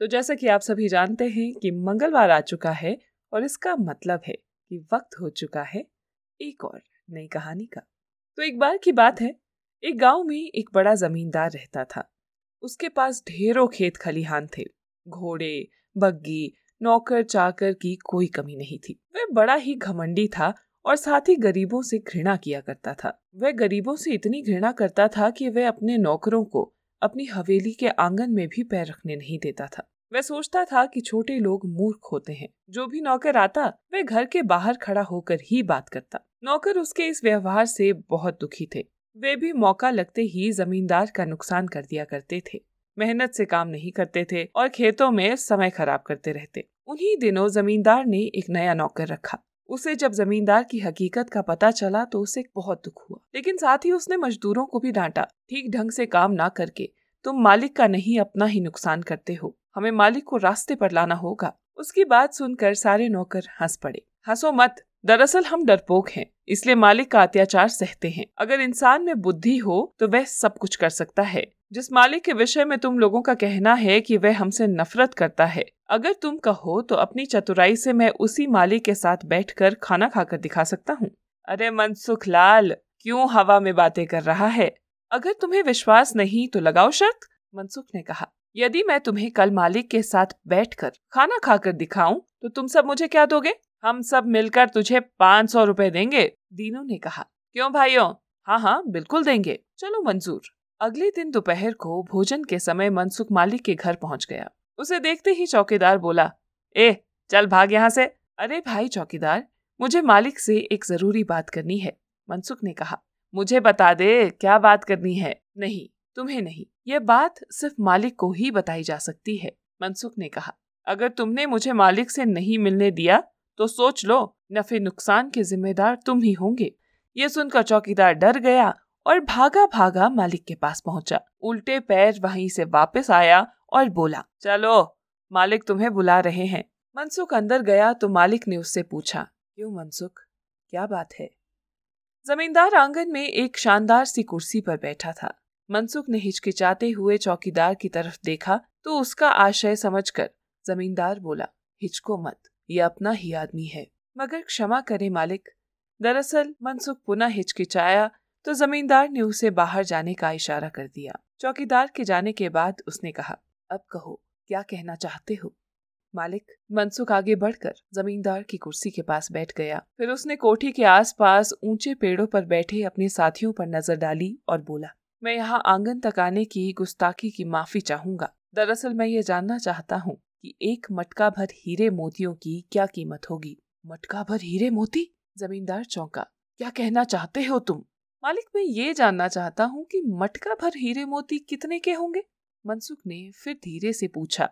तो जैसा कि आप सभी जानते हैं कि मंगलवार आ चुका है और इसका मतलब है कि वक्त हो चुका है एक और नई कहानी का। तो एक बार की बात है, एक गाँव में एक बड़ा जमींदार रहता था। उसके पास ढेरों खेत खलिहान थे। घोड़े बग्गी नौकर चाकर की कोई कमी नहीं थी। वह बड़ा ही घमंडी था और साथ ही गरीबों से घृणा किया करता था। वह गरीबों से इतनी घृणा करता था कि वह अपने नौकरों को अपनी हवेली के आँगन में भी पैर रखने नहीं देता था। वह सोचता था कि छोटे लोग मूर्ख होते हैं। जो भी नौकर आता, वह घर के बाहर खड़ा होकर ही बात करता। नौकर उसके इस व्यवहार से बहुत दुखी थे। वे भी मौका लगते ही जमींदार का नुकसान कर दिया करते थे। मेहनत से काम नहीं करते थे और खेतों में समय खराब करते रहते। उन्हीं दिनों जमींदार ने एक नया नौकर रखा। उसे जब जमींदार की हकीकत का पता चला तो उसे बहुत दुख हुआ। लेकिन साथ ही उसने मजदूरों को भी डांटा, ठीक ढंग से काम ना करके। तुम मालिक का नहीं, अपना ही नुकसान करते हो। हमें मालिक को रास्ते पर लाना होगा। उसकी बात सुनकर सारे नौकर हंस पड़े। हंसो मत। दरअसल हम डरपोक हैं, इसलिए मालिक का अत्याचार सहते हैं। अगर इंसान में बुद्धि हो तो वह सब कुछ कर सकता है। जिस मालिक के विषय में तुम लोगों का कहना है कि वह हमसे नफरत करता है, अगर तुम कहो तो अपनी चतुराई से मैं उसी मालिक के साथ बैठकर खाना खाकर दिखा सकता हूँ। अरे मनसुख लाल, क्यों हवा में बातें कर रहा है? अगर तुम्हें विश्वास नहीं तो लगाओ शर्त, मनसुख ने कहा। यदि मैं तुम्हें कल मालिक के साथ बैठकर खाना खाकर दिखाऊँ तो तुम सब मुझे क्या दोगे? हम सब मिलकर तुझे पाँच सौ रूपए देंगे, दीनू ने कहा। क्यों भाइयों? हाँ हाँ बिल्कुल देंगे। चलो मंजूर। अगले दिन दोपहर को भोजन के समय मनसुख मालिक के घर पहुँच गया। उसे देखते ही चौकीदार बोला, ए, चल भाग यहाँ से। अरे भाई चौकीदार, मुझे मालिक से एक ज़रूरी बात करनी है, मनसुख ने कहा। मुझे बता दे, क्या बात करनी है? नहीं, तुम्हें नहीं ये बात सिर्फ़ मालिक को ही बताई जा सकती है, मनसुख ने कहा। अगर तुमने मुझे मालिक से नहीं मिलने दिया तो सोच लो नफे नुकसान के जिम्मेदार तुम ही होंगे। ये सुनकर चौकीदार डर गया और भागा भागा मालिक के पास पहुँचा। उल्टे पैर वहीं से वापस आया और बोला, चलो, मालिक तुम्हें बुला रहे हैं। मनसुख अंदर गया तो मालिक ने उससे पूछा, क्यों मनसुख? क्या बात है? जमींदार आँगन में एक शानदार सी कुर्सी पर बैठा था। मनसुख ने हिचकिचाते हुए चौकीदार की तरफ़ देखा तो उसका आशय समझकर जमींदार बोला, हिचको मत, ये अपना ही आदमी है। मगर क्षमा करे मालिक। दरअसल मनसुख पुनः हिचकिचाया तो जमींदार ने उसे बाहर जाने का इशारा कर दिया। चौकीदार के जाने के बाद उसने कहा, अब कहो, क्या कहना चाहते हो? मालिक मनसुख आगे बढ़कर जमींदार की कुर्सी के पास बैठ गया। फिर उसने कोठी के आसपास ऊँचे पेड़ों पर बैठे अपने साथियों पर नज़र डाली और बोला, मैं यहाँ आँगन तक आने की गुस्ताखी की माफ़ी चाहूँगा। दरअसल मैं ये जानना चाहता हूँ कि एक मटका भर हीरे मोतियों की क्या कीमत होगी? मटका भर हीरे मोती? जमींदार चौंका, क्या कहना चाहते हो तुम? मालिक, मैं ये जानना चाहता हूँ कि मटका भर हीरे मोती कितने के होंगे? मनसुख ने फिर धीरे से पूछा।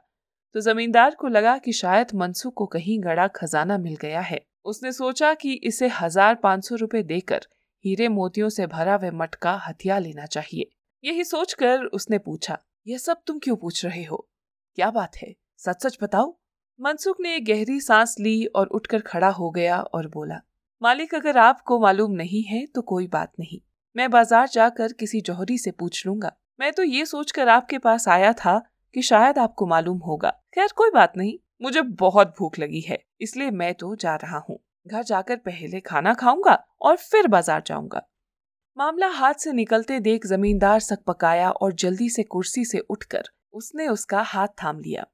तो जमींदार को लगा कि शायद मनसुख को कहीं गड़ा खजाना मिल गया है। उसने सोचा कि इसे हज़ार पाँच सौ रूपए देकर हीरे मोतियों से भरा वह मटका हथिया लेना चाहिए। यही सोचकर उसने पूछा, यह सब तुम क्यों पूछ रहे हो? क्या बात है? सच सच बताओ मनसुख ने गहरी सांस ली और उठकर खड़ा हो गया और बोला मालिक, अगर आपको मालूम नहीं है तो कोई बात नहीं। मैं बाज़ार जाकर किसी जौहरी से पूछ लूँगा। मैं तो ये सोचकर आपके पास आया था कि शायद आपको मालूम होगा। खैर, कोई बात नहीं, मुझे बहुत भूख लगी है, इसलिए मैं तो जा रहा हूँ। घर जाकर पहले खाना खाऊँगा और फिर बाज़ार जाऊँगा। मामला हाथ से निकलते देख जमींदार सक पकाया और जल्दी से कुर्सी से उठकर उसने उसका हाथ थाम लिया।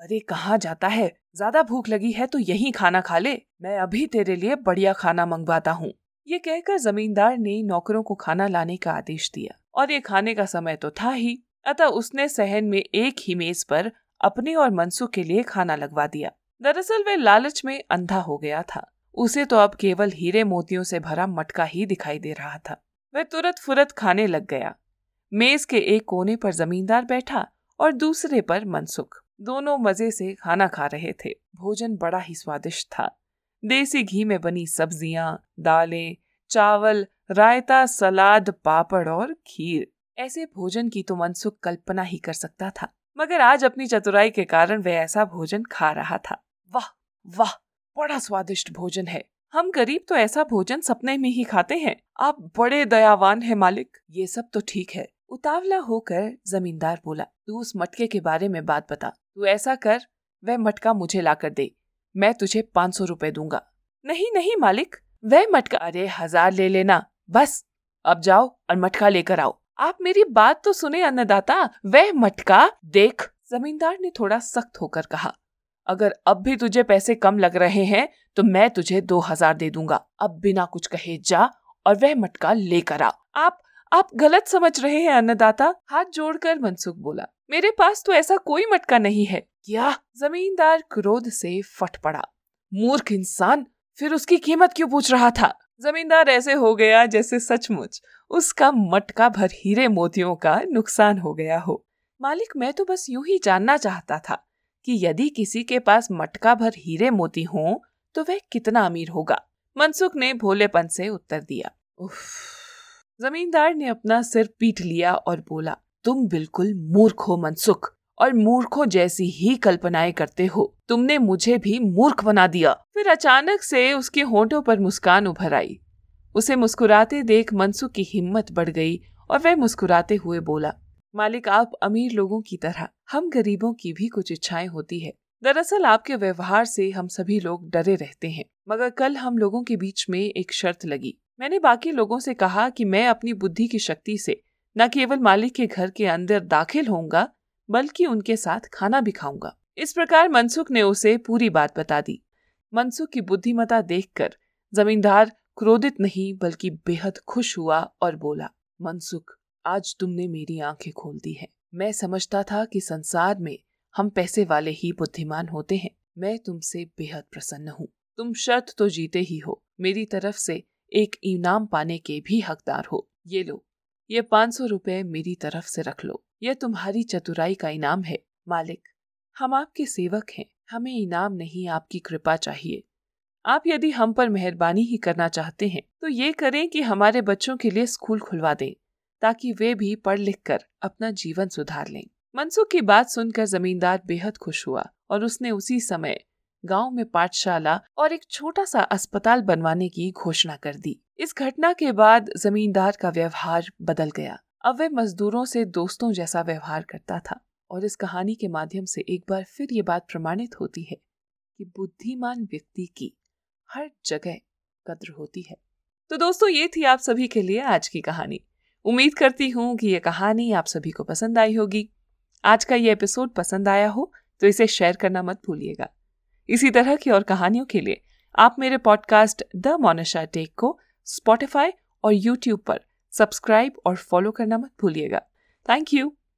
अरे, कहाँ जाता है? ज़्यादा भूख लगी है तो यही खाना खा ले। मैं अभी तेरे लिए बढ़िया खाना मंगवाता हूँ। ये कहकर जमींदार ने नौकरों को खाना लाने का आदेश दिया। और ये खाने का समय तो था ही। अतः उसने सहन में एक ही मेज पर अपने और मनसुख के लिए खाना लगवा दिया। दरअसल वह लालच में अंधा हो गया था। उसे तो अब केवल हीरे मोतियों से भरा मटका ही दिखाई दे रहा था। वह तुरंत फुरत खाने लग गया। मेज के एक कोने पर जमींदार बैठा और दूसरे पर मनसुख। दोनों मज़े से खाना खा रहे थे। भोजन बड़ा ही स्वादिष्ट था। देसी घी में बनी सब्ज़ियाँ, दालें, चावल, रायता, सलाद, पापड़ और खीर। ऐसे भोजन की तो मनसुख कल्पना ही कर सकता था। मगर आज अपनी चतुराई के कारण वह ऐसा भोजन खा रहा था। वाह वाह, बड़ा स्वादिष्ट भोजन है। हम गरीब तो ऐसा भोजन सपने में ही खाते हैं। आप बड़े दयावान हैं मालिक। ये सब तो ठीक है। उतावला होकर जमींदार बोला, तू उस मटके के बारे में बात बता। तू ऐसा कर, वह मटका मुझे ला कर दे, मैं तुझे पाँच सौ रूपए दूँगा। नहीं नहीं मालिक, वह मटका, अरे हज़ार ले लेना, बस, अब जाओ और मटका लेकर आओ। आप मेरी बात तो सुने अन्नदाता, वह मटका देख। जमींदार ने थोड़ा सख्त होकर कहा, अगर अब भी तुझे पैसे कम लग रहे हैं तो मैं तुझे दो हज़ार दे दूँगा। अब बिना कुछ कहे जा और वह मटका लेकर आ। आप आप गलत समझ रहे हैं, अन्नदाता। हाथ जोड़कर मनसुख बोला, मेरे पास तो ऐसा कोई मटका नहीं है। क्या? जमींदार क्रोध से फट पड़ा। मूर्ख इंसान, फिर उसकी कीमत क्यों पूछ रहा था? जमींदार ऐसे हो गया जैसे सचमुच। उसका मटका भर हीरे मोतियों का नुकसान हो गया हो। मालिक, मैं तो बस यूँ ही जानना चाहता था कि यदि किसी के पास मटका भर हीरे मोती हो तो वह कितना अमीर होगा। मनसुख ने भोलेपन से उत्तर दिया, उफ जमींदार ने अपना सिर पीट लिया और बोला, तुम बिल्कुल मूर्ख हो, मनसुख, और मूर्खों जैसी ही कल्पनाएँ करते हो। तुमने मुझे भी मूर्ख बना दिया। फिर अचानक से उसके होठों पर मुस्कान उभर आई। उसे मुस्कुराते देख मनसुख की हिम्मत बढ़ गई और वह मुस्कुराते हुए बोला, मालिक, आप अमीर लोगों की तरह, हम गरीबों की भी कुछ इच्छाएँ होती है। दरअसल आपके व्यवहार से हम सभी लोग डरे रहते हैं, मगर कल हम लोगों के बीच में एक शर्त लगी। मैंने बाकी लोगों से कहा कि मैं अपनी बुद्धि की शक्ति से न केवल मालिक के घर के अंदर दाखिल होऊँगा, बल्कि उनके साथ खाना भी खाऊँगा। इस प्रकार मनसुख ने उसे पूरी बात बता दी। मनसुख की बुद्धिमता देखकर जमींदार क्रोधित नहीं, बल्कि बेहद खुश हुआ और बोला, मनसुख, आज तुमने मेरी आँखें खोल दी है। मैं समझता था कि संसार में हम पैसे वाले ही बुद्धिमान होते हैं। मैं तुमसे बेहद प्रसन्न हूँ। तुम शर्त तो जीते ही हो। मेरी तरफ़ से एक इनाम पाने के भी हकदार हो। ये लो, ये पाँच सौ रुपए मेरी तरफ़ से रख लो। ये तुम्हारी चतुराई का इनाम है, मालिक। हम आपके सेवक हैं, हमें इनाम नहीं, आपकी कृपा चाहिए। आप यदि हम पर मेहरबानी ही करना चाहते हैं तो ये करें कि हमारे बच्चों के लिए स्कूल खुलवा दें, ताकि वे भी पढ़ लिख कर अपना जीवन सुधार लें। मनसुख की बात सुनकर जमींदार बेहद खुश हुआ और उसने उसी समय गाँव में पाठशाला और एक छोटा सा अस्पताल बनवाने की घोषणा कर दी। इस घटना के बाद जमींदार का व्यवहार बदल गया। अब वह मजदूरों से दोस्तों जैसा व्यवहार करता था और इस कहानी के माध्यम से एक बार फिर ये बात प्रमाणित होती है कि बुद्धिमान व्यक्ति की हर जगह कद्र होती है। तो दोस्तों, ये थी आप सभी के लिए आज की कहानी। उम्मीद करती हूँ कि ये कहानी आप सभी को पसंद आई होगी। आज का ये एपिसोड पसंद आया हो तो इसे शेयर करना मत भूलिएगा। इसी तरह की और कहानियों के लिए आप मेरे पॉडकास्ट द मोनिशा टेक को स्पॉटिफाई और यूट्यूब पर सब्सक्राइब और फॉलो करना मत भूलिएगा। Thank you